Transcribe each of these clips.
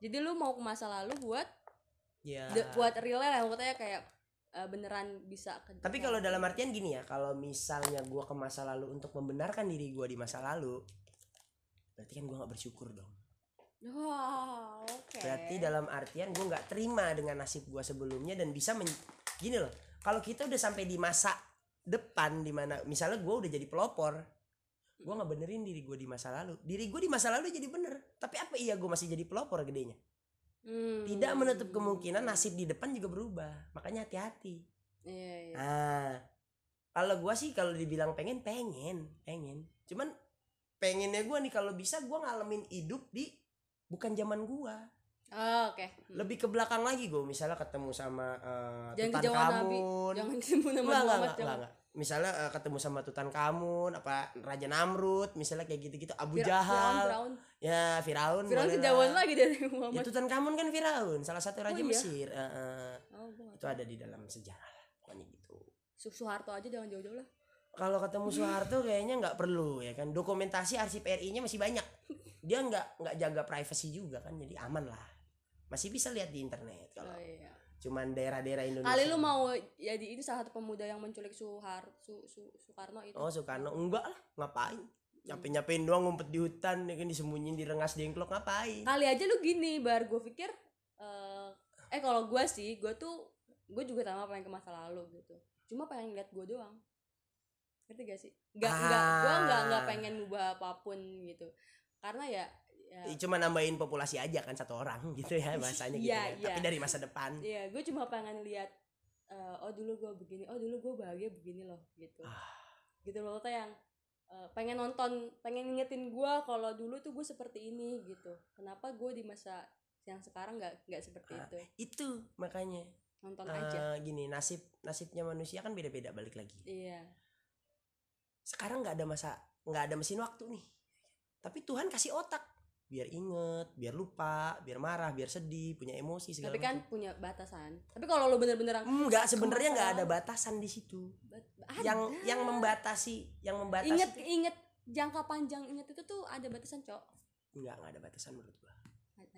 jadi lu mau ke masa lalu buat ya. de- buat realnya lah maksudnya kayak eh, beneran bisa ke tapi kalau dalam artian gini ya kalau misalnya gua ke masa lalu untuk membenarkan diri gua di masa lalu berarti kan gua nggak bersyukur dong. Wow oke. Berarti dalam artian gua nggak terima dengan nasib gua sebelumnya dan bisa men- gini loh kalau kita udah sampai di masa depan di mana misalnya gua udah jadi pelopor gua nggak benerin diri gua di masa lalu. Diri gua di masa lalu jadi bener tapi apa iya gua masih jadi pelopor gedenya Hmm. tidak menutup kemungkinan nasib di depan juga berubah makanya hati-hati iya, iya. ah kalau gua sih kalau dibilang pengen pengen pengen cuman pengennya gua nih kalau bisa gua ngalamin hidup di bukan zaman gua Oh, oke Hmm. lebih ke belakang lagi gue misalnya ketemu sama uh, Jangan Tutan Nabi. Jangan disebut nama enggak, enggak, Muhammad enggak, jangan. enggak, misalnya eh, ketemu sama Tutan Kamun apa Raja Namrud misalnya kayak gitu-gitu Abu Fira- Jahal. Firaun ya Firaun Firaun kejauhan lagi dari ya Muhammad Tutan Kamun kan Firaun salah satu raja iya? Mesir Eh, eh, oh, itu ada di dalam sejarah lah pokoknya gitu. Su- Soeharto aja jangan jauh-jauh lah. Kalau ketemu Soeharto kayaknya nggak perlu ya kan? Dokumentasi arsip RI-nya masih banyak. Dia nggak nggak jaga privasi juga kan jadi aman lah. Masih bisa lihat di internet kalau oh, iya. Cuman daerah-daerah Indonesia. Kali lu mau jadi ini salah satu pemuda yang menculik Soehar Su, Su, Soekarno itu? Oh Soekarno. Enggak lah. Ngapain? Nyape nyapein doang ngumpet di hutan. Ya kan disembunyiin di rengas dengklok ngapain? Kali aja lu gini bar. Gue pikir eh eh kalau gue sih gue tuh gue juga sama pengen ke masa lalu gitu. Cuma pengen lihat gue doang. Ngerti gak sih? Nggak nggak gue nggak nggak Ah. pengen ngubah apa pun gitu. Karena ya ya Ya, cuma nambahin populasi aja kan satu orang gitu ya bahasanya gitu Iya, ya. iya. tapi dari masa depan Iya, gue cuma pengen lihat eh, oh dulu gue begini, oh dulu gue bahagia begini loh gitu. Ah. Gitu loh tuh yang eh, pengen nonton, pengen ngingetin gue kalau dulu tuh gue seperti ini gitu. Kenapa gue di masa yang sekarang nggak nggak seperti Ah. itu? itu makanya Nonton eh, aja. gini nasib nasibnya manusia kan beda-beda balik lagi Iya. sekarang nggak ada masa nggak ada mesin waktu nih tapi Tuhan kasih otak biar inget biar lupa biar marah biar sedih punya emosi segala Tapi kan punya batasan. Tapi kalau lo bener-bener enggak sebenarnya masa nggak ada batasan di situ. Bat- ada. yang yang membatasi yang membatasi inget inget jangka panjang inget itu tuh ada batasan cok. Enggak enggak ada batasan menurut gua.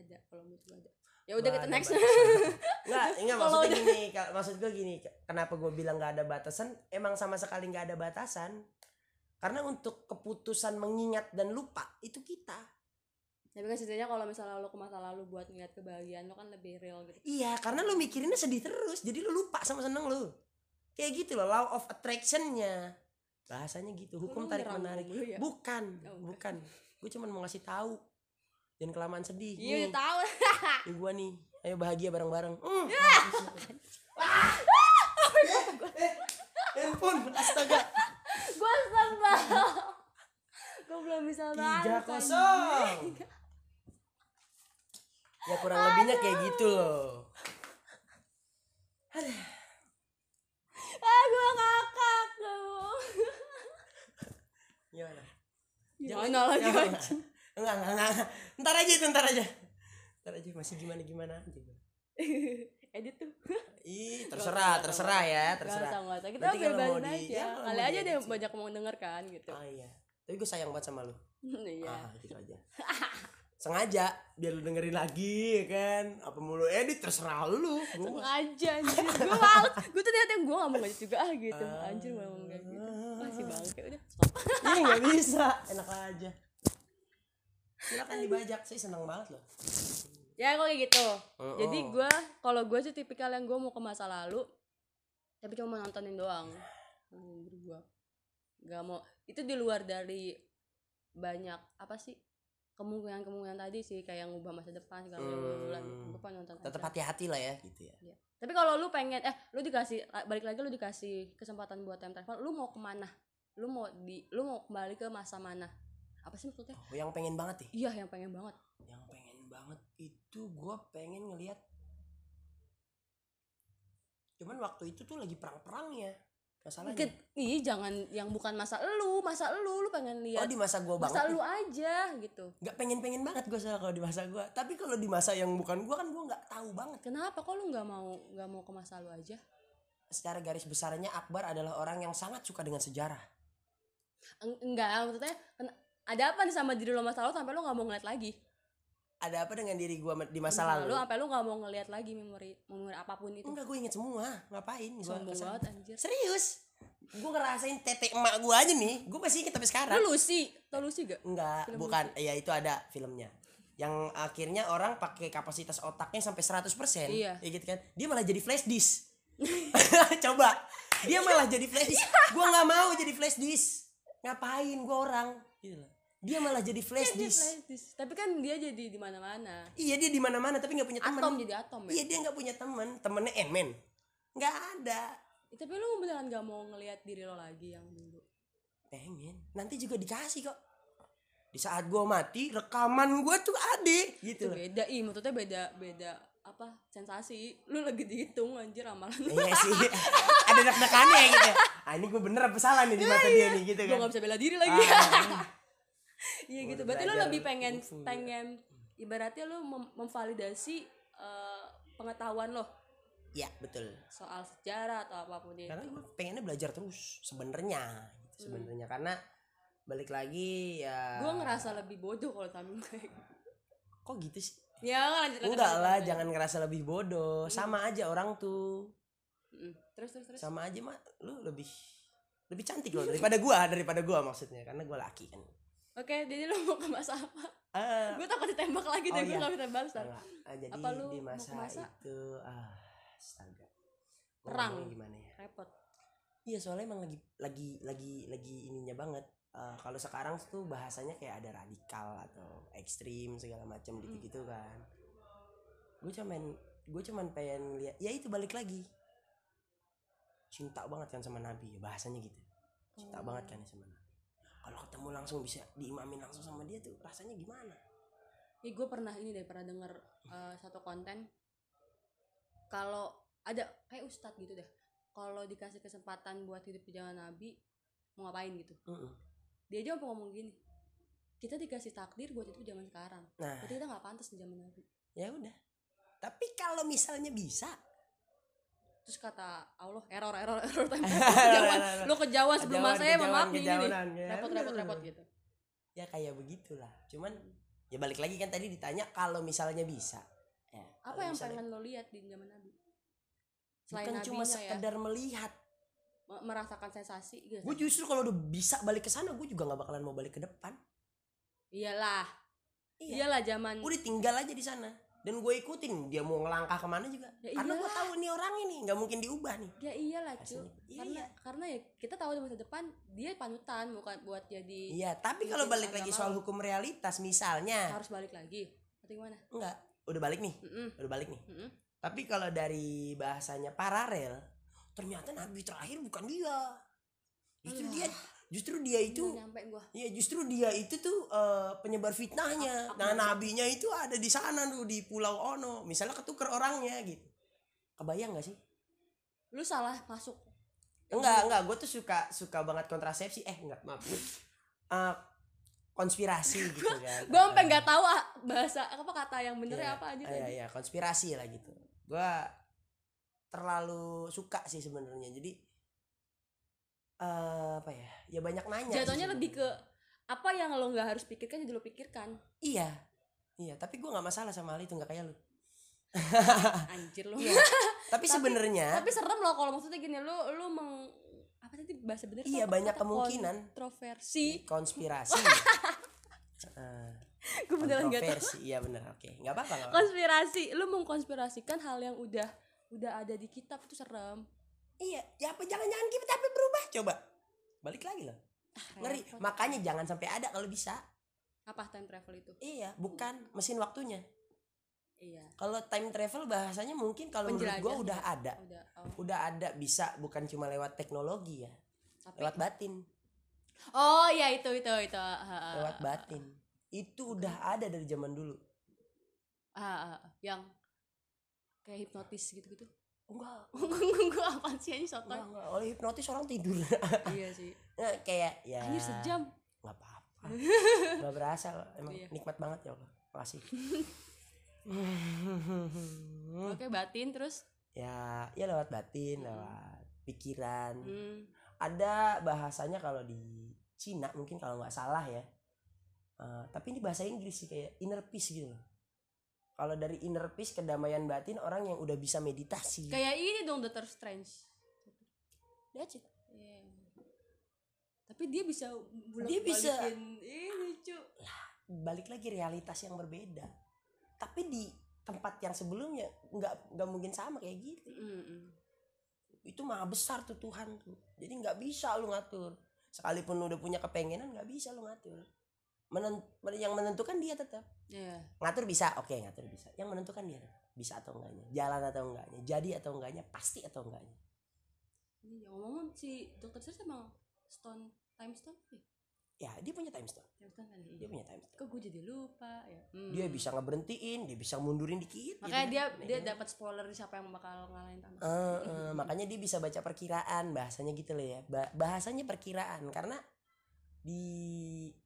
Ada kalau menurut gue ada. Ya udah kita next. enggak enggak maksudnya udah- gini maksud gua gini kenapa gua bilang nggak ada batasan? Emang sama sekali nggak ada batasan. Karena untuk keputusan mengingat dan lupa itu kita tapi kan setidaknya kalau misalnya lo ke masa lalu buat ngeliat kebahagiaan lo kan lebih real gitu Iya, karena lu mikirinnya sedih terus, jadi lu lupa sama seneng lu. Kayak gitu loh, law of attractionnya. Bahasanya gitu, hukum tarik menarik. ya? Bukan, Oh, bukan. Gue cuma mau ngasih tahu. Jangan kelamaan sedih. iya nih, tahu nih gua nih, ayo bahagia bareng-bareng. Mm. Eh, handphone, astaga. gue sebel gue belum bisa Tiga balas kosong. Ya kurang lebihnya kayak gitu loh. ah gue ngakak tuh Gimana? gimana lagi Jangan. Enggak, enggak, enggak, enggak. Ntar aja itu, ntar aja. Ntar aja masih gimana gimana aja. edit tuh Ih, terserah, terserah ya, Gak terserah. usah gak usah kita Berarti kalau mau di- aja ya, kali aja deh banyak mau denger kan gitu Ah iya. Tapi gue sayang banget sama lu. iya Ah, gitu aja. Sengaja biar lu dengerin lagi ya kan. Apa mulu edit terserah lu. Gua sengaja anjir gue males gue tuh niatnya gue gak mau ngedit juga ah gitu Ah. anjir mau ngomong kayak gitu masih bangke udah Ih, enggak bisa. Enak aja. Silakan dibajak, saya senang banget loh. ya kok kayak gitu Oh, jadi oh. gue kalau gue sih tipikal yang gue mau ke masa lalu tapi cuma mau nontonin doang Hmm, gue nggak mau itu di luar dari banyak apa sih kemungkinan kemungkinan tadi sih kayak ngubah masa depan segala Hmm. gue pengen nonton Tetap hati-hati lah ya gitu ya. Iya. tapi kalau lu pengen eh lu dikasih balik lagi lu dikasih kesempatan buat time travel lu mau ke mana lu mau di lu mau kembali ke masa mana apa sih maksudnya Oh, yang pengen banget ya? iya yang pengen banget Yang pengen banget itu gue pengen ngelihat Cuman waktu itu tuh lagi perang-perangnya Masalahnya Ke- ih jangan yang bukan masa lu masa lu lu pengen Oh lihat di masa gue banget. masa lu aja gitu. Nggak pengen-pengen banget gue soalnya kalau di masa gue tapi kalau di masa yang bukan gue kan gue nggak tahu banget. Kenapa kok lu nggak mau nggak mau ke masa lu aja? Secara garis besarnya Akbar adalah orang yang sangat suka dengan sejarah. Eng- enggak maksudnya ada apa nih sama diri lo masa lalu sampai lo nggak mau ngeliat lagi ada apa dengan diri gue di masa lalu? sampai lu nggak mau ngelihat lagi memori memori apa pun itu. Enggak gue inget semua. Ngapain gue sombong banget anjir. Serius? Gue ngerasain tetek emak gue aja nih. Gue masih inget sampai sekarang. Lu Lucy? Tau Lucy gak enggak Film bukan. Ya itu ada filmnya. Yang akhirnya orang pakai kapasitas otaknya sampai 100% Iya. ya gitu kan. Dia malah jadi flash disk. Coba. Dia malah jadi flash disk. Gue nggak mau jadi flash disk. Ngapain gue orang? Gitu loh dia malah jadi flash disk. flash disk. tapi kan dia jadi di mana mana iya dia di mana mana tapi nggak punya teman atom jadi atom ya? Iya dia nggak punya teman temennya Emen. Nggak ada. Eh, tapi lu beneran gak mau ngelihat diri lo lagi yang dulu? Pengen. Nanti juga dikasih kok. Di saat gue mati rekaman gue tuh ada. Gitu itu beda ih maksudnya beda beda apa sensasi. Lu lagi dihitung anjir amalan lu. Iya sih. Ada deg-degannya ya gitu. Ah ini gue bener apa salah nih di mata dia nih gitu gue kan? gak bisa bela diri lagi. Ah, iya gitu. berarti lu belajar lebih pengen kungfu. pengen ibaratnya lu mem- memvalidasi eh, pengetahuan lo? Ya betul. Soal sejarah atau apa pun itu. Karena gue pengennya belajar terus sebenarnya. Hmm. gitu sebenarnya. Karena balik lagi ya gue ngerasa lebih bodoh kalau tampil kayak gitu. kok gitu sih? Ya lanjut, lanjut, enggak lanjut, lah lanjut. jangan ngerasa lebih bodoh. Sama aja orang tuh. Mm. terus terus terus. Sama aja mah lu lebih lebih cantik loh daripada gua daripada gua maksudnya. Karena gua laki kan oke jadi lu mau ke masa apa ah gue takut ditembak lagi Oh, deh gue iya. gak ditembak Star. enggak. Ah, jadi Apa lu di mau ke masa, masa? itu ah astaga Perang. gimana ya repot iya soalnya emang lagi lagi lagi lagi ininya banget Eh, kalau sekarang tuh bahasanya kayak ada radikal atau ekstrim segala macam gitu gitu kan gue cuman gue cuman pengen lihat ya itu balik lagi cinta banget kan sama nabi ya bahasanya gitu cinta Oh. banget kan ya sama nabi kalau ketemu langsung bisa diimamin langsung sama dia tuh rasanya gimana? Ih, gue pernah ini deh pernah denger eh, satu konten. Kalau ada kayak ustadz gitu deh kalau dikasih kesempatan buat hidup di zaman nabi mau ngapain gitu? Mm-mm. dia aja ngomong gini kita dikasih takdir buat hidup di zaman sekarang nah. berarti kita nggak pantas di zaman nabi. Ya udah. Tapi kalau misalnya bisa terus kata Allah error error error kejauhan lo kejauhan sebelum masanya mohon maaf nih ini ya. repot repot repot gitu. ya kayak begitulah. Cuman ya balik lagi kan tadi ditanya kalau misalnya bisa. Ya, apa yang misalnya- pengen lo lihat di zaman nabi? Selain bukan cuma ya. sekedar melihat. Me- merasakan sensasi gitu gue justru kalau udah bisa balik ke sana gue juga nggak bakalan mau balik ke depan. Iyalah. Iya. Iyalah zaman udah tinggal aja di sana dan gue ikutin dia mau ngelangkah ke mana juga. Ya karena gue tahu nih orang ini nggak mungkin diubah nih. Ya iyalah cu Rasanya. Iya, karena iya. karena ya kita tahu di masa depan dia panutan bukan buat jadi iya tapi kalau balik lagi soal hukum realitas misalnya. Harus balik lagi. Atau gimana? Enggak udah balik nih. Mm-mm, udah balik nih. Mm-mm. tapi kalau dari bahasanya paralel ternyata nabi terakhir bukan dia. Alah. dia justru dia itu Nggak Iya justru dia itu tuh eh, penyebar fitnahnya. Nah nabinya itu ada di sana tuh di Pulau Ono. Misalnya ketuker orangnya gitu. Kebayang gak sih? lu salah masuk Enggak enggak. Gue tuh suka suka banget kontrasepsi. Eh enggak maaf. Eh, konspirasi gitu kan. gue sampai nggak tahu ah, bahasa apa kata yang bener Iya, apa aja Iya iya konspirasi lah gitu. Gue terlalu suka sih sebenarnya. Jadi eh, apa ya? Ya banyak nanya. jatuhnya lebih ke apa yang lo nggak harus pikirkan jadi lo pikirkan Iya. Iya, tapi gue nggak masalah sama hal itu nggak kayak lu. anjir lo Iya. Tapi sebenarnya tapi serem loh kalau maksudnya gini lu lu meng apa tadi bahasa bener Iya, banyak kemungkinan. kontroversi konspirasi. Eh, gue beneran nggak tahu kontroversi, iya bener. Oke, apa-apa. nggak apa-apa. konspirasi lu mengkonspirasikan hal yang udah udah ada di kitab itu serem Iya, ya apa jangan-jangan kita tapi berubah? Coba balik lagi loh. Ngeri. Repot. Makanya jangan sampai ada kalau bisa. apa time travel itu Iya, bukan mesin waktunya. iya Kalau time travel bahasanya mungkin kalau menurut Penjelajah udah ya? ada. udah oh, Udah ada bisa bukan cuma lewat teknologi ya, tapi lewat batin. oh iya itu itu itu Ah, ah, Lewat ah, batin. Itu udah ada dari zaman dulu. ah, ah, ah. yang kayak hipnotis gitu-gitu Enggak, gue apa sih ini sotoy enggak, enggak. Oleh hipnotis orang tidur. iya sih. Nah, kayak ya anjir sejam. Nggak apa-apa. Nggak berasa emang Iya. nikmat banget ya Allah makasih oke batin terus? Ya ya lewat batin lewat pikiran. Hmm, ada bahasanya kalau di Cina mungkin kalau nggak salah ya. Eh, tapi ini bahasa Inggris sih kayak inner peace gitu loh kalau dari inner peace kedamaian batin orang yang udah bisa meditasi kayak ini dong Doctor Strange That's it. Iya. tapi dia bisa Dia bisa. bolak-balikin. Ih, lucu balik lagi realitas yang berbeda tapi di tempat yang sebelumnya nggak nggak mungkin sama kayak gitu Mm-mm. itu maha besar tuh Tuhan tuh jadi nggak bisa lu ngatur sekalipun lu udah punya kepengenan nggak bisa lu ngatur Menen- yang menentukan dia tetap Iya. ngatur bisa oke ngatur bisa yang menentukan dia bisa atau enggaknya jalan atau enggaknya jadi atau enggaknya pasti atau enggaknya Iya, ngomong si Dokter Strange emang stone time stone ya? ya dia punya time stone Time stone kan dia iya. punya time stone Kok gue jadi lupa ya? Hmm. dia bisa ngeberhentiin dia bisa mundurin dikit Makanya dia kan. dia dapat spoiler siapa yang bakal ngalahin Thanos. Eh, eh, makanya dia bisa baca perkiraan bahasanya gitu loh ya Ba- bahasanya perkiraan karena di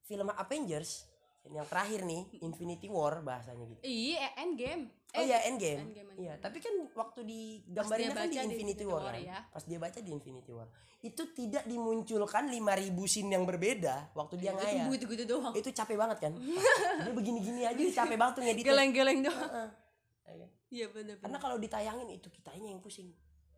film Avengers yang terakhir nih Infinity War bahasanya gitu Iya, Endgame. Oh Eh, iya Endgame. Endgame, Iya, tapi kan waktu di Pas gambarnya dia kan di Infinity War, War, kan. ya. Pas dia baca di Infinity War, itu tidak dimunculkan 5000 scene yang berbeda waktu dia itu ngayal. gitu-gitu doang. Itu capek banget kan? dia begini-gini aja capek banget tuh ngedit. Geleng-geleng doang. Heeh. Ya kan? Iya benar Karena kalau ditayangin itu kitanya yang pusing.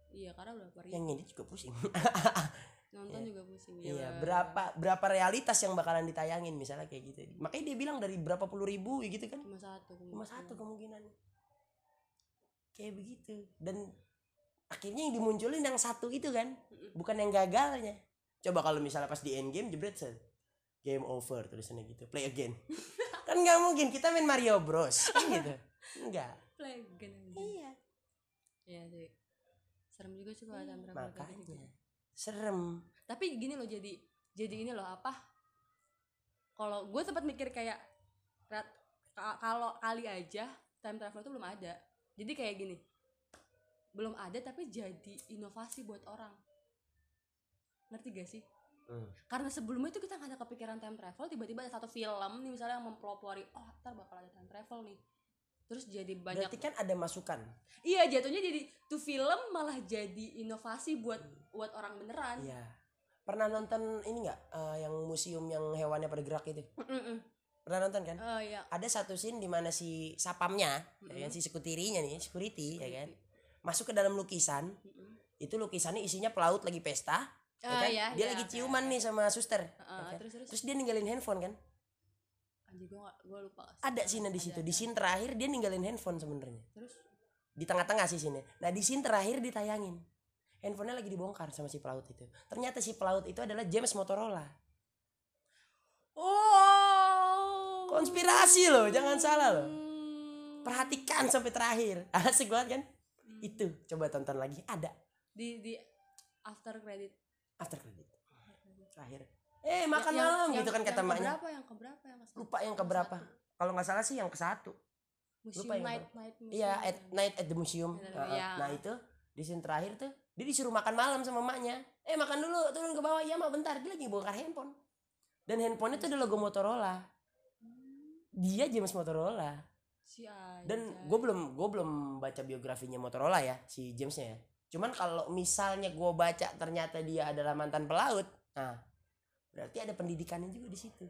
Iya, karena udah. Yang ngedit juga pusing. Nonton juga pusing. Iya, berapa berapa realitas yang bakalan ditayangin misalnya kayak gitu. Makanya dia bilang dari berapa puluh ribu ya gitu kan. Cuma satu. cuma satu kemungkinan kayak begitu dan akhirnya yang dimunculin yang satu itu kan bukan yang gagalnya coba kalau misalnya pas di end game jebret set game over tulisannya gitu play again kan nggak mungkin kita main Mario Bros kan gitu enggak Plagen aja. iya Iya sih. Serem juga sih kalau ada gitu. Serem Tapi gini loh jadi jadi ini loh apa? Kalau gue sempat mikir kayak kalau kali aja time travel itu belum ada. Jadi kayak gini. Belum ada tapi jadi inovasi buat orang. Ngerti gak sih? Hmm. Karena sebelumnya itu kita nggak ada kepikiran time travel, tiba-tiba ada satu film nih misalnya yang mempelopori, oh ntar bakal ada time travel nih. Terus jadi banyak berarti kan ada masukan Iya jatuhnya jadi tuh film malah jadi inovasi buat buat orang beneran. iya pernah nonton ini nggak eh, yang museum yang hewannya pada gerak itu Mm-mm. pernah nonton kan Oh iya. ada satu scene di mana si sapamnya ya kan, si security-nya nih security ya kan masuk ke dalam lukisan Mm-mm. itu lukisannya isinya pelaut lagi pesta ya Ah, kan? iya, dia iya, lagi ciuman nih sama suster ya Ah, kan? terus terus. terus dia ninggalin handphone kan Anjir gue gak, gue lupa. ada scene di situ. Di scene terakhir dia ninggalin handphone sebenarnya. Terus? Di tengah-tengah sih sini nah di scene terakhir ditayangin. Handphonenya lagi dibongkar sama si pelaut itu. Ternyata si pelaut itu adalah James Motorola. Oh. konspirasi loh jangan salah loh. Hmm. perhatikan sampai terakhir. Asik banget kan? Itu coba tonton lagi. Ada. Di di after credit. after credit. Terakhir eh makan Yang- malam yang- gitu kan yang kata maknya. Keberapa yang keberapa yang ke lupa yang keberapa. Kalau nggak salah sih yang ke satu. Museum lupa yang night night museum. iya at night at the museum. Iya, Nah, iya. nah itu di scene terakhir tuh dia disuruh makan malam sama maknya. Eh makan dulu turun ke bawah. Iya mak bentar. Dia lagi bongkar handphone. Dan handphone itu ada logo Motorola. Dia James Motorola. Si dan gue belum gue belum baca biografinya Motorola ya si Jamesnya ya. Cuman kalau misalnya gue baca ternyata dia adalah mantan pelaut nah berarti ada pendidikannya juga di situ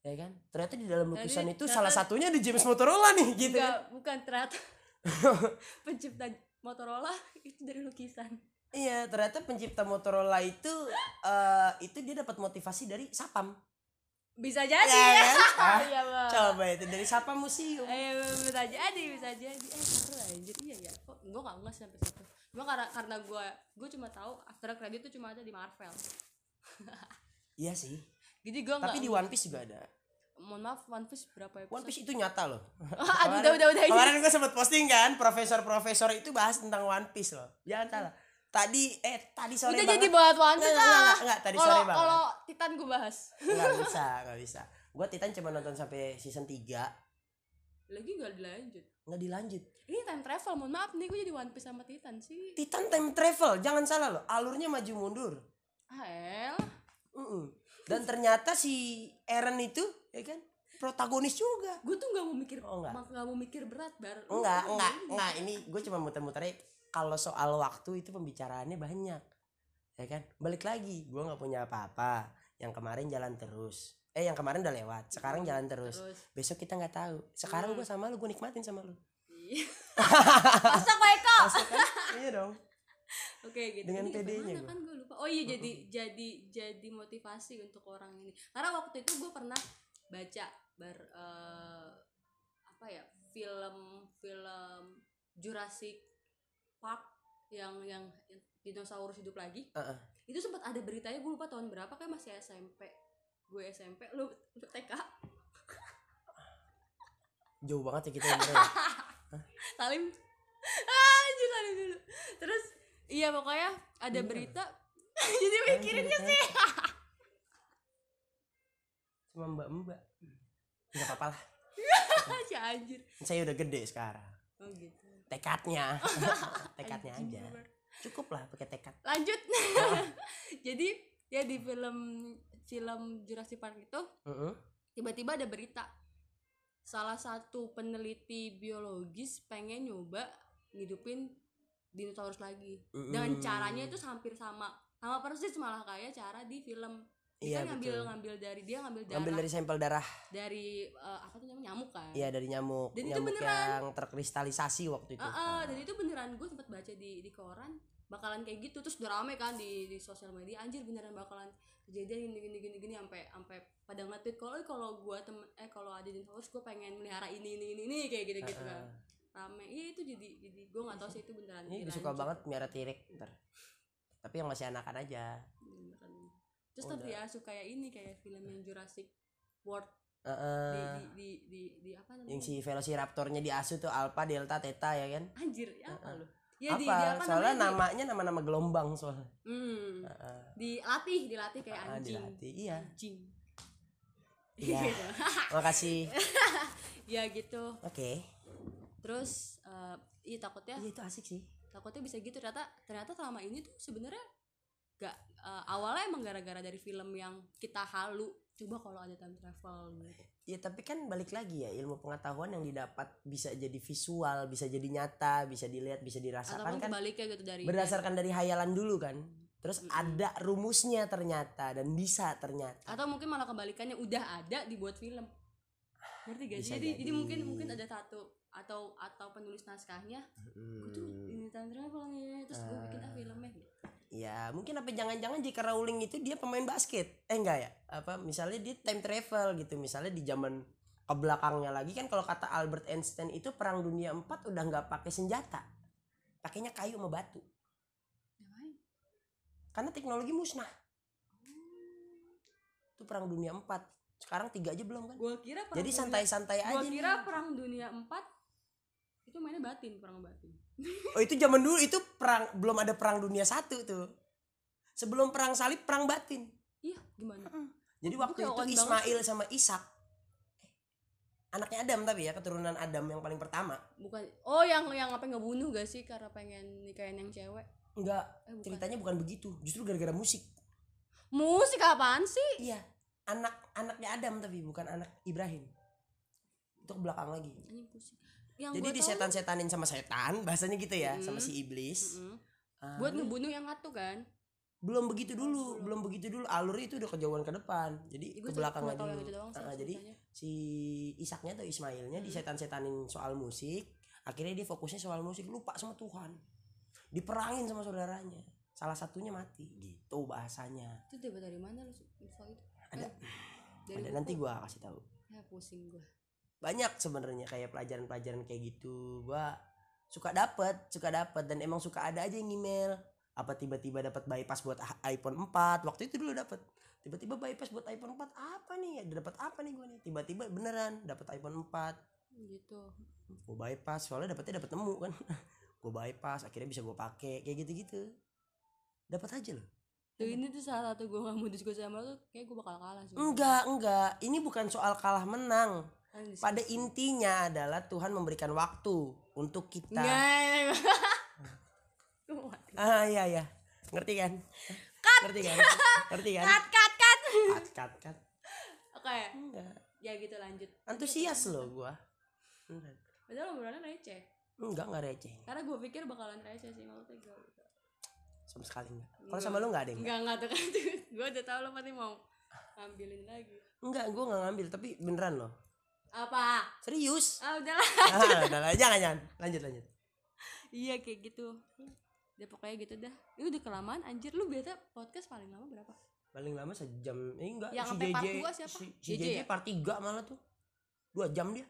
ya kan ternyata di dalam Jadi, lukisan itu ternyata- salah satunya di James Motorola nih gitu Enggak, kan bukan ternyata pencipta Motorola itu dari lukisan. iya ternyata pencipta Motorola itu eh, itu dia dapat motivasi dari Sapam Bisa jadi ya ya. kan Ah, Iya, Bang. coba itu dari Sapam Museum Eh bisa jadi, bisa jadi. Eh seru anjir. Iya ya. Kok gue gak nges sampai situ. Cuma karena karena gue gue cuma tahu after credit itu cuma ada di Marvel. Iya sih Jadi nggak. tapi di One Piece juga ada Mohon maaf One Piece berapa episode? One Piece itu nyata loh Aduh, udah udah udah. Kemarin gue sempet posting kan, profesor-profesor itu bahas tentang One Piece loh. Jangan salah. Tadi eh tadi sore Udah banget. jadi buat One Piece Enggak, enggak, ah. enggak, enggak, tadi Kalau sore banget. kalau Titan gue bahas. Enggak bisa, enggak bisa. Gue Titan cuma nonton sampai season 3, Lagi gak dilanjut. enggak dilanjut. Ini time travel, mohon maaf nih gue jadi One Piece sama Titan sih. Titan time travel, jangan salah loh. Alurnya maju mundur. Ah el. Mm-mm. Dan ternyata si Eren itu, ya kan, protagonis juga. Gue tuh gak mau mikir, Oh, enggak. mak- gak mau mikir berat bar. Enggak, enggak, enggak. Ini gue cuma muter-muternya kalau soal waktu itu pembicaraannya banyak. Ya kan? Balik lagi, gue nggak punya apa-apa. Yang kemarin jalan terus. eh yang kemarin udah lewat sekarang Hmm, jalan terus terus besok kita nggak tahu sekarang Hmm. gue sama lu gue nikmatin sama lu iya masa Eko kan? iya dong oke gitu. Dengan PD-nya kan gue lupa. Oh iya jadi jadi jadi motivasi untuk orang ini. Karena waktu itu gue pernah baca ber eh, apa ya film film Jurassic Park yang yang dinosaurus hidup lagi. Heeh. itu sempat ada beritanya gue lupa tahun berapa kayak masih SMP gue SMP lu, lu TK jauh banget ya kita ya. salim. Ah anjir salim dulu. Terus iya pokoknya ada Iya. berita jadi mikirinnya Anjir, sih. cuma mbak mbak nggak apa-apa lah. Si anjir. Saya udah gede sekarang. Oh gitu. Tekadnya. Tekadnya Anjing aja. cukup lah pakai tekad. Lanjut. Jadi ya di film film Jurassic Park itu Heeh. tiba-tiba ada berita. Salah satu peneliti biologis pengen nyoba ngidupin dinosaurus lagi. Dengan Mm-mm. caranya itu hampir sama. Sama persis malah kayak cara di film. Dia Iya, kan ngambil betul. ngambil dari dia ngambil darah. Ngambil dari sampel darah. Dari eh, apa tuh namanya nyamuk kan? Iya dari nyamuk Dan itu nyamuk beneran. yang terkristalisasi waktu itu. Ah, ah, dan itu beneran gue sempat baca di di koran bakalan kayak gitu. Terus udah rame kan di di sosial media anjir beneran bakalan kejadian gini gini gini gini sampai sampai pada nge-tweet kalau "Eh, kalau gue temen eh kalau ada dinosaurus gue pengen melihara ini ini ini, ini kayak gitu gitu kan. Ah, rame. Iya itu jadi jadi gue nggak tahu sih itu beneran ini gue suka banget miara tirek ntar. Tapi yang masih anakan aja. Beneran. terus Oh, tapi ya suka kayak ini kayak film yang Jurassic World. Di, Heeh. di, di, di, di apa namanya? Yang si velociraptornya diasuh tuh alpha delta theta ya kan? Anjir ya apa Heeh. lu? Ya apa, di, di apa soalnya namanya? Di- namanya nama-nama gelombang soalnya. Hmm, Heeh. dilatih dilatih kayak Ah, anjing. dilatih iya. Anjing. Iya. Makasih. Ya gitu. Oke terus eh iya takutnya iya itu asik sih. takutnya bisa gitu. Ternyata ternyata selama ini tuh sebenarnya gak eh, awalnya emang gara-gara dari film yang kita halu coba kalau ada time travel gitu. Ya tapi kan balik lagi ya ilmu pengetahuan yang didapat bisa jadi visual bisa jadi nyata bisa dilihat bisa dirasakan kan gitu dari berdasarkan dari hayalan dulu kan. Terus Mm-mm. ada rumusnya ternyata dan bisa ternyata. Atau mungkin malah kebalikannya udah ada dibuat film. Ngerti gak sih? Jadi, jadi jadi. mungkin mungkin ada satu atau atau penulis naskahnya gue tuh Hmm. ini travel nih terus gue bikin ah filmnya gitu Ya mungkin apa jangan-jangan jika Rowling itu dia pemain basket. Eh enggak ya? Apa misalnya dia time travel gitu Misalnya di zaman ke belakangnya lagi kan kalau kata Albert Einstein itu perang dunia 4 udah nggak pakai senjata pakainya kayu sama batu. Karena teknologi musnah. Itu perang dunia 4 sekarang tiga aja belum kan? Gue kira perang jadi santai-santai aja Gua nih. kira perang dunia 4 itu mainnya batin, perang batin. oh itu zaman dulu itu perang belum ada perang dunia satu tuh sebelum perang salib perang batin Iya, gimana? Jadi Gua waktu itu on banget Ismail sama Ishak eh, anaknya Adam tapi ya keturunan Adam yang paling pertama. Bukan Oh, yang yang apa ngebunuh gak sih karena pengen nikahin yang cewek? Enggak, Eh, bukan. ceritanya bukan begitu. Justru gara-gara musik. Musik apaan sih? Iya, anak anaknya Adam tapi bukan anak Ibrahim. Itu ke belakang lagi. Anjing pusing. Yang Jadi disetan-setanin sama setan, bahasanya gitu ya, Mm-mm. sama si iblis. Mm-mm. Ah, Buat ngebunuh yang satu kan? belum begitu dulu, belum. belum begitu dulu. Alurnya itu udah kejauhan ke depan. Jadi Ya, ke belakang lagi dulu. itu doang Ah, jadi si Ishaknya atau Ismailnya Hmm. disetan-setanin soal musik akhirnya dia fokusnya soal musik lupa sama Tuhan diperangin sama saudaranya salah satunya mati gitu bahasanya Itu dapat dari mana lu info itu? Ada. Eh, dari ada buku. nanti gua kasih tahu Ya pusing gua. Banyak sebenarnya kayak pelajaran-pelajaran kayak gitu. Gua suka dapet suka dapet dan emang suka ada aja yang email apa tiba-tiba dapat bypass buat i- iPhone 4 waktu itu dulu dapat tiba-tiba bypass buat iPhone 4 apa nih? Dapat apa nih gua nih? Tiba-tiba beneran dapat iPhone 4 Gitu. gue bypass soalnya dapetnya dapat nemu kan. Gue bypass akhirnya bisa gue pakai kayak gitu-gitu. Dapat aja loh. Tuh ini tuh salah satu gua gak mau diskusi sama lu tuh kayak gua bakal kalah sih. enggak enggak. Ini bukan soal kalah menang. Pada intinya adalah Tuhan memberikan waktu untuk kita. Enggak. Gua mati. ah iya iya. Ngerti kan? Ngerti kan? Ngerti kan? Cut cut cut. cut cut cut. Oke, enggak ya gitu lanjut. antusias loh gue enggak Padahal obrolannya receh. enggak enggak receh. Karena gue pikir bakalan receh sih maksudnya gue. sama sekali enggak kalau sama lu enggak ada Enggak enggak tuh kan. gue udah tahu lo pasti mau ambilin lagi. Enggak gue nggak ngambil tapi beneran loh apa? Serius? Ah udahlah. Ah, udah lah, jangan jangan. Lanjut lanjut. Iya kayak gitu. Ya pokoknya gitu dah. Ini udah kelamaan anjir. Lu biasa podcast paling lama berapa? Paling lama sejam. Eh enggak. Yang si sampai part JJ dua siapa? si, si JJ JJ ya? part 3 malah tuh. Dua jam dia.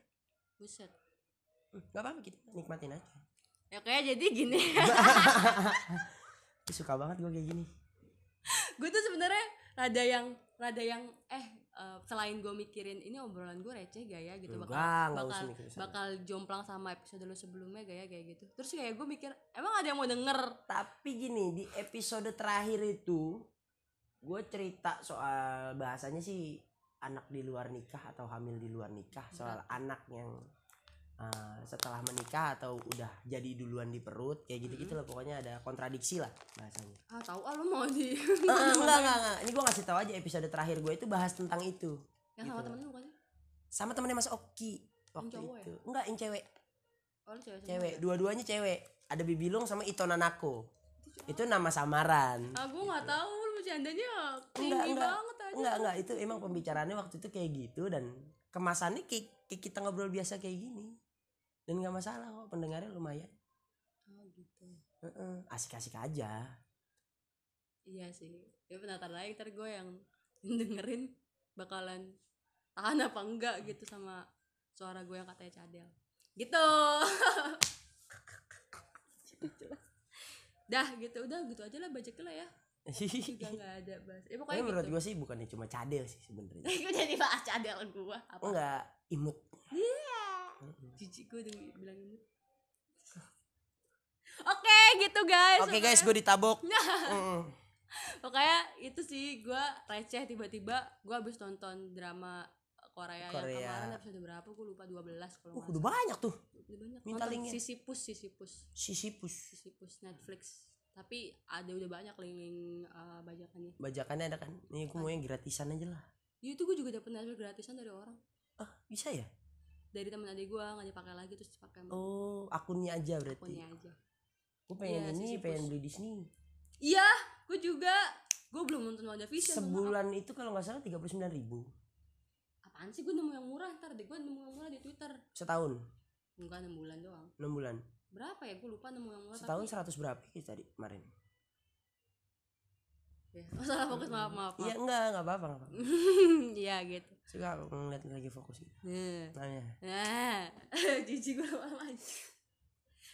Buset. Hmm, nggak apa-apa. Kita nikmatin aja. Ya kayak jadi gini. Suka banget gue kayak gini. Gue tuh sebenarnya rada yang rada yang eh eh, selain gue mikirin ini obrolan gue receh gak ya? gitu bakal Enggak, bakal mikir bakal jomplang sama episode lu sebelumnya gaya kayak gitu. Terus kayak gue mikir emang ada yang mau denger? Tapi gini di episode terakhir itu gue cerita soal bahasanya sih anak di luar nikah atau hamil di luar nikah soal anak yang uh, setelah menikah atau udah jadi duluan di perut kayak gitu gitu lah pokoknya ada kontradiksi lah bahasanya. Ah tahu ah lu mau di Ah, enggak enggak enggak. Ini gue ngasih tahu aja episode terakhir gue itu bahas tentang itu yang sama Gitu. temen lu kan sama temennya mas Oki waktu cowok ya? itu enggak yang cewek. Oh lu cewek cewek ya? dua-duanya cewek. Ada Bibilung sama Ito Nanako. Itu nama samaran ah gue nggak tahu lu bercandanya tinggi enggak. enggak banget aja. Enggak enggak. Itu emang pembicaraannya waktu itu kayak gitu dan kemasannya kayak, kayak kita ngobrol biasa kayak gini dan nggak masalah kok pendengarnya lumayan. Oh gitu. Asik-asik aja. Iya sih. Ya penatar lagi ntar gue yang dengerin bakalan tahan apa enggak gitu sama suara gue yang katanya cadel. Gitu. Dah gitu. Udah gitu aja lah bajak lah ya. Juga nggak ada bahas. Ya menurut gitu. gue sih bukannya cuma cadel sih sebenarnya. Gue jadi bahas cadel gue apa? Enggak imut. Iya. Mm-mm. Jijik gue udah bilang ini oke gitu guys. Oke guys gue ditabok. Mm-mm. pokoknya itu sih gue receh tiba-tiba gue habis nonton drama Korea, Korea. yang kemarin episode berapa? Gue lupa 12 kalau uh, udah banyak tuh. Udah banyak. Minta linknya. Sisyphus Sisyphus sisipus. Sisyphus Netflix. Tapi ada udah banyak link-link uh, bajakannya. Bajakannya ada kan? Nih gue mau yang gratisan aja lah. Ya itu gue juga dapet Netflix gratisan dari orang. Ah bisa ya dari temen adik gue nggak dipakai lagi terus dipakai oh akunnya aja berarti? akunnya aja. Gue pengen Iya, ini pengen beli Disney. Iya gue juga. Gue belum nonton WandaVision mohon maaf. sebulan itu kalau nggak salah tiga puluh sembilan ribu. Apaan sih gue nemu yang murah? Ntar deh gue nemu yang murah di Twitter. Setahun? Enggak enam bulan doang. Enam bulan? Berapa ya? Gue lupa nemu yang murah setahun tapi seratus berapa sih tadi kemarin? Ya masalah fokus maaf maaf iya enggak enggak apa-apa. Iya gitu suka aku ngeliat lagi fokus gitu. Nah nanya nah jijik gue lama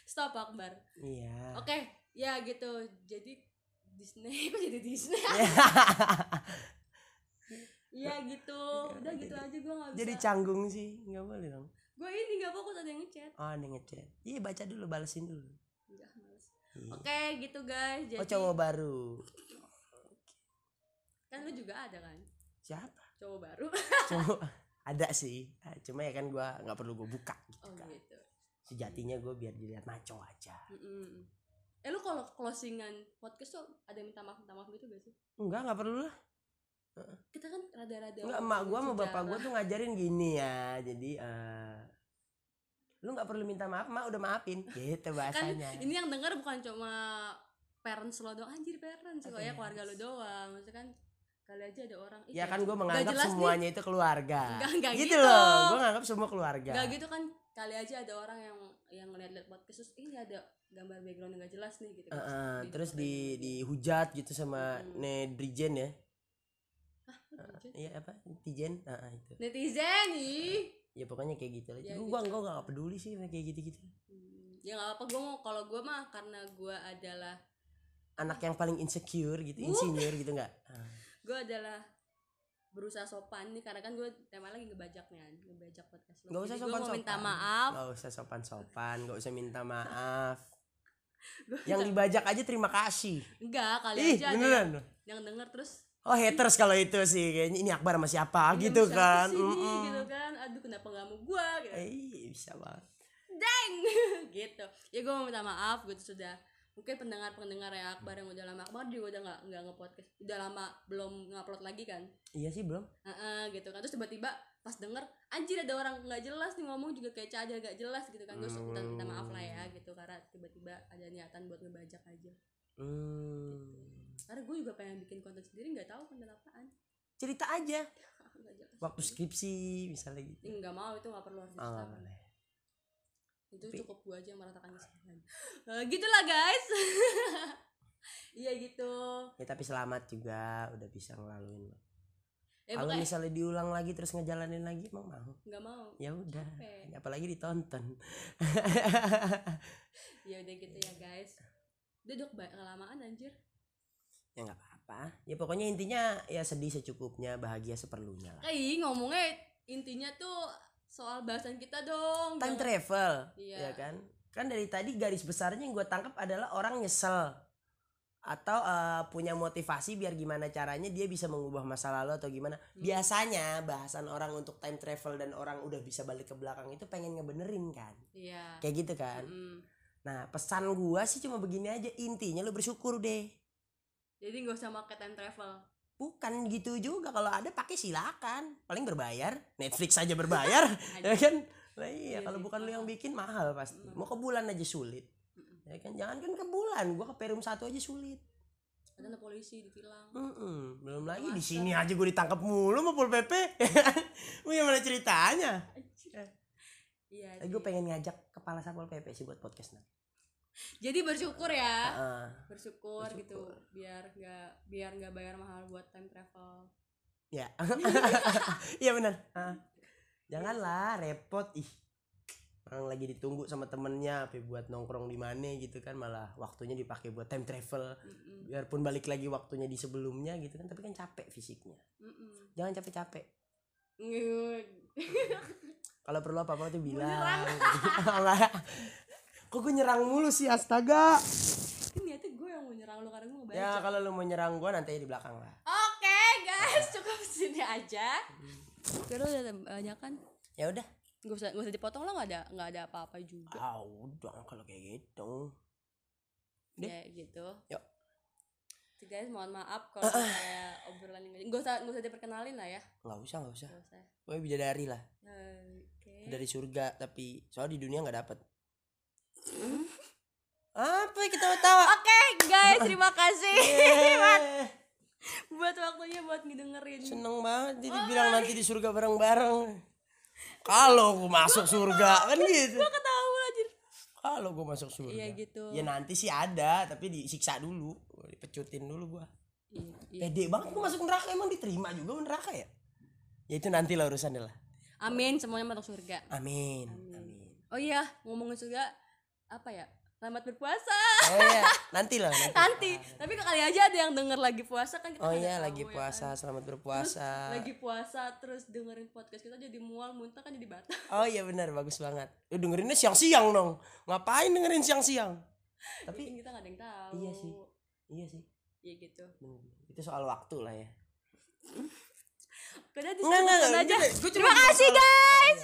stop Akbar. Iya. Oke ya gitu. Jadi Disney kok jadi Disney. Iya gitu. Udah gitu aja gue nggak bisa. jadi canggung sih. Nggak boleh dong. Gue ini nggak fokus ada yang ngechat. Oh ada yang ngechat. Iya baca dulu balesin dulu. Enggak, males. Iya. oke gitu guys. Jadi oh cowok baru. Kan lu juga ada kan? Siapa cowok baru. Cowok. Ada sih. Ah, cuma ya kan gua nggak perlu gue buka gitu oh kan. gitu. Sejatinya gue biar dilihat maco aja. Mm-mm. eh lu kalau closingan podcast tuh ada yang minta maaf minta maaf gitu gak sih? Enggak nggak perlu lah. Kita kan rada-rada enggak emak gue sama bapak gue tuh ngajarin gini ya. Jadi eh lu nggak perlu minta maaf mak udah maafin. Gitu kan bahasanya. ini yang denger bukan cuma parents lo doang. Anjir parents kok ya? keluarga lo doang. Maksudnya kan kali aja ada orang "Ih, ya kan gue menganggap jelas nih." semuanya itu keluarga Enggak, enggak gitu, gitu. loh gue nganggap semua keluarga Gak gitu kan kali aja ada orang yang yang ngeliat-liat podcast terus ini ada gambar background yang gak jelas nih gitu Eh, eh, Di- terus di yang- dihujat gitu sama Hmm. netizen ya Hah, netizen? iya apa netizen ah, itu netizen ih ya pokoknya kayak gitu aja Ya, gue gitu. gue gak peduli sih kayak gitu gitu Hmm, ya nggak apa gue mau kalau gue mah karena gue adalah anak yang paling insecure gitu Uh. insinyur gitu nggak. Gue adalah berusaha sopan nih karena kan gue tema lagi ngebajak nih ngebajak podcast lo. nggak usah sopan mau minta sopan maaf. nggak usah sopan sopan nggak usah minta maaf. Yang dibajak aja terima kasih. Enggak kali ih aja ada beneran yang, yang denger terus oh haters kalau itu sih kayaknya. Ini Akbar sama siapa? "Ini gitu kan? sih? Nih?" Mm-mm. gitu kan? Aduh kenapa nggak mau gue gitu. Eh bisa banget. Deng gitu. Ya gue mau minta maaf gue sudah mungkin pendengar pendengar ya Akbar yang udah lama. Akbar juga udah nggak nggak ngepodcast udah lama belum ngupload lagi kan? Iya sih belum. Heeh, gitu kan. Terus tiba-tiba pas denger anjir ada orang nggak jelas nih ngomong juga kayak cadel gak jelas gitu kan. Gue minta, minta maaf lah ya gitu karena tiba-tiba ada niatan buat ngebajak aja. Hmm. karena gue juga pengen bikin konten sendiri nggak tahu konten apaan. Cerita aja. Waktu skripsi misalnya gitu. Nggak mau itu nggak perlu harus oh, itu Tapi- cukup gua aja yang merasakan kesalahan Eh, gitulah guys. Iya gitu. Ya tapi selamat juga udah bisa ngelaluin ya kalau pokoknya misalnya diulang lagi terus ngejalanin lagi emang mau. Nggak mau. Ya udah apalagi ditonton. Ya udah gitu ya guys. Udah dok ba- kelamaan anjir. Ya nggak apa-apa. Ya pokoknya intinya ya sedih secukupnya bahagia seperlunya lah. Kayak ngomongnya intinya tuh soal bahasan kita dong time Jangan- travel Iya. ya kan? Kan dari tadi garis besarnya yang gue tangkap adalah orang nyesel. Atau eh, punya motivasi biar gimana caranya dia bisa mengubah masa lalu atau gimana. Hmm. biasanya bahasan orang untuk time travel dan orang udah bisa balik ke belakang itu pengen ngebenerin kan? Iya. Kayak gitu kan? Mm. nah pesan gua sih cuma begini aja. Intinya lu bersyukur deh. Jadi nggak usah pakai time travel bukan gitu juga kalau ada pakai silakan. Paling berbayar Netflix saja berbayar ya kan? Lah iya kalau bukan lu yang bikin mahal pasti. Mm. mau ke bulan aja sulit ya kan? Jangan kan ke bulan gua ke Perum satu aja sulit. Ada polisi ditilang Mm-mm. belum lagi di sini aja gue ditangkap mulu sama pol pp gimana ceritanya? Anjir. iya eh, gue pengen ngajak kepala satpol pp sih buat podcast nanti jadi bersyukur ya Heeh. bersyukur, Bersyukur. gitu biar nggak biar nggak bayar mahal buat time travel ya iya benar Ah. janganlah repot ih orang lagi ditunggu sama temennya apa buat nongkrong di mana gitu kan malah waktunya dipakai buat time travel Mm-mm. biarpun balik lagi waktunya di sebelumnya gitu kan tapi kan capek fisiknya Mm-mm. jangan capek-capek kalau perlu apa-apa tuh bilang. kok gue nyerang mulu sih astaga? Kan niatnya gue yang mau nyerang lu karena gue mau baca ya kalau lu mau nyerang gue nanti di belakang lah. Oke guys cukup sini aja. Oke lu udah banyak kan? Ya udah. Gak usah, gak usah dipotong lah gak ada nggak ada apa-apa juga. Ah udah kalau kayak gitu. Deh. ya gitu. Yuk. Jadi guys mohon maaf kalau saya obrolan ini. Gak usah gak usah diperkenalin lah ya. Nggak usah nggak usah. Gak usah. Gue bidadari lah. Oke. Dari surga tapi soal di dunia nggak dapet apa kita tawa oke guys terima kasih. Yeay. buat waktunya buat ngedengerin. Seneng banget jadi bilang nanti di surga bareng-bareng. Kalau gue masuk surga kan gitu. Gue ketawa kalau gue masuk surga iya gitu. ya nanti sih ada tapi disiksa dulu. Dipecutin dulu gua. Iya, iya. pede banget gua masuk neraka emang diterima juga neraka ya? Ya itu nanti lah urusannya lah. Amin semuanya masuk surga. Amin Amin. amin. Oh iya ngomongin surga apa ya selamat berpuasa. Oh iya. Nanti. Lah nanti, nanti. Tapi kali aja ada yang denger lagi puasa kan kita oh nggak iya tahu lagi ya puasa kan. selamat Terus berpuasa. lagi puasa terus dengerin podcast kita jadi mual muntah kan jadi batal. Oh iya benar bagus banget. Lu dengerinnya siang-siang dong. Ngapain dengerin siang-siang? Tapi tapi kita nggak ada yang tahu. Iya sih. iya sih. Iya gitu. Bener. itu soal waktu lah ya. Udah enggak, disebutkan aja. Cuma terima kasih guys